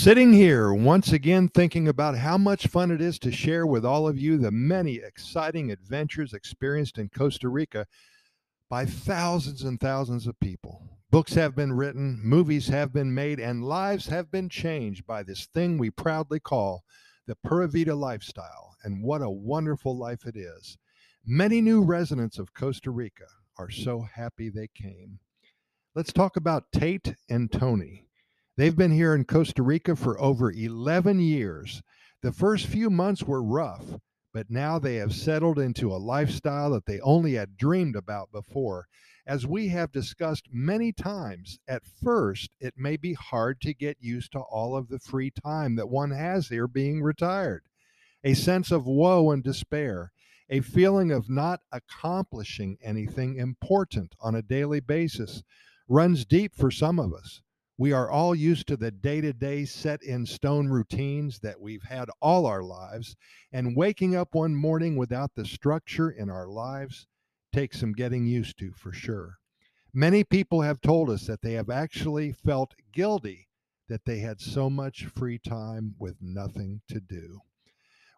Sitting here once again thinking about how much fun it is to share with all of you the many exciting adventures experienced in Costa Rica by thousands and thousands of people. Books have been written, movies have been made, and lives have been changed by this thing we proudly call the Pura Vida lifestyle. And what a wonderful life it is. Many new residents of Costa Rica are so happy they came. Let's talk about Tate and Tony. They've been here in Costa Rica for over 11 years. The first few months were rough, but now they have settled into a lifestyle that they only had dreamed about before. As we have discussed many times, at first it may be hard to get used to all of the free time that one has here being retired. A sense of woe and despair, a feeling of not accomplishing anything important on a daily basis runs deep for some of us. We are all used to the day to day set in stone routines that we've had all our lives, and waking up one morning without the structure in our lives takes some getting used to for sure. Many people have told us that they have actually felt guilty that they had so much free time with nothing to do.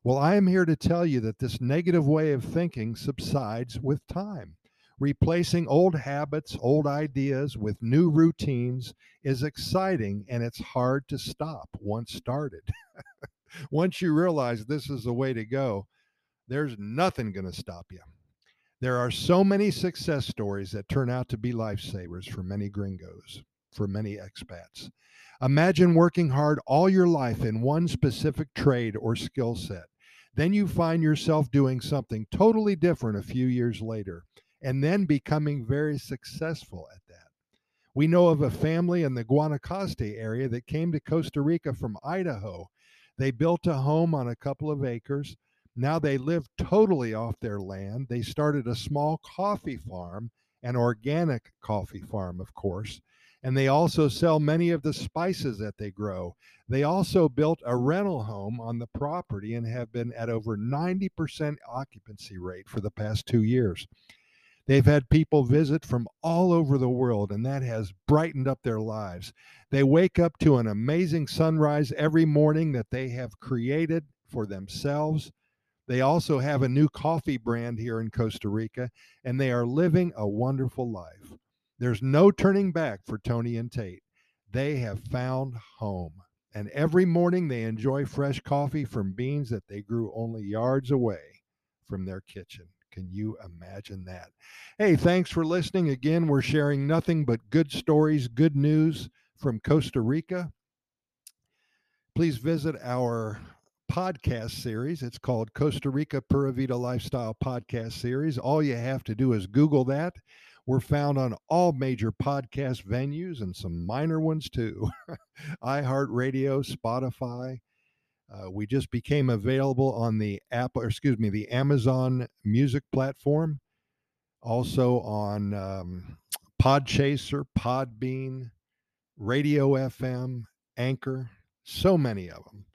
Well, I am here to tell you that this negative way of thinking subsides with time. Replacing old habits, old ideas with new routines is exciting and it's hard to stop once started. once you realize this is the way to go, there's nothing going to stop you. There are so many success stories that turn out to be lifesavers for many gringos, for many expats. Imagine working hard all your life in one specific trade or skill set. Then you find yourself doing something totally different a few years later and then becoming very successful at that. We know of a family in the Guanacaste area that came to Costa Rica from Idaho. They built a home on a couple of acres. Now they live totally off their land. They started a small coffee farm, an organic coffee farm, of course, and they also sell many of the spices that they grow. They also built a rental home on the property and have been at over 90% occupancy rate for the past two years. They've had people visit from all over the world, and that has brightened up their lives. They wake up to an amazing sunrise every morning that they have created for themselves. They also have a new coffee brand here in Costa Rica, and they are living a wonderful life. There's no turning back for Tony and Tate. They have found home. And every morning they enjoy fresh coffee from beans that they grew only yards away from their kitchen. Can you imagine that? Hey, thanks for listening. Again, we're sharing nothing but good stories, good news from Costa Rica. Please visit our podcast series. It's called Costa Rica Pura Vida Lifestyle Podcast Series. All you have to do is Google that. We're found on all major podcast venues and some minor ones too iHeartRadio, Spotify, uh, we just became available on the app, or excuse me, the Amazon Music platform, also on um, Podchaser, Podbean, Radio FM, Anchor, so many of them.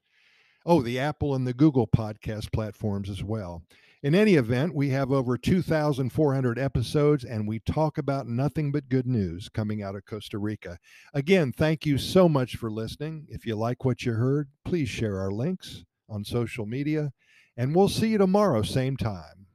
Oh, the Apple and the Google podcast platforms as well. In any event, we have over 2,400 episodes and we talk about nothing but good news coming out of Costa Rica. Again, thank you so much for listening. If you like what you heard, please share our links on social media and we'll see you tomorrow, same time.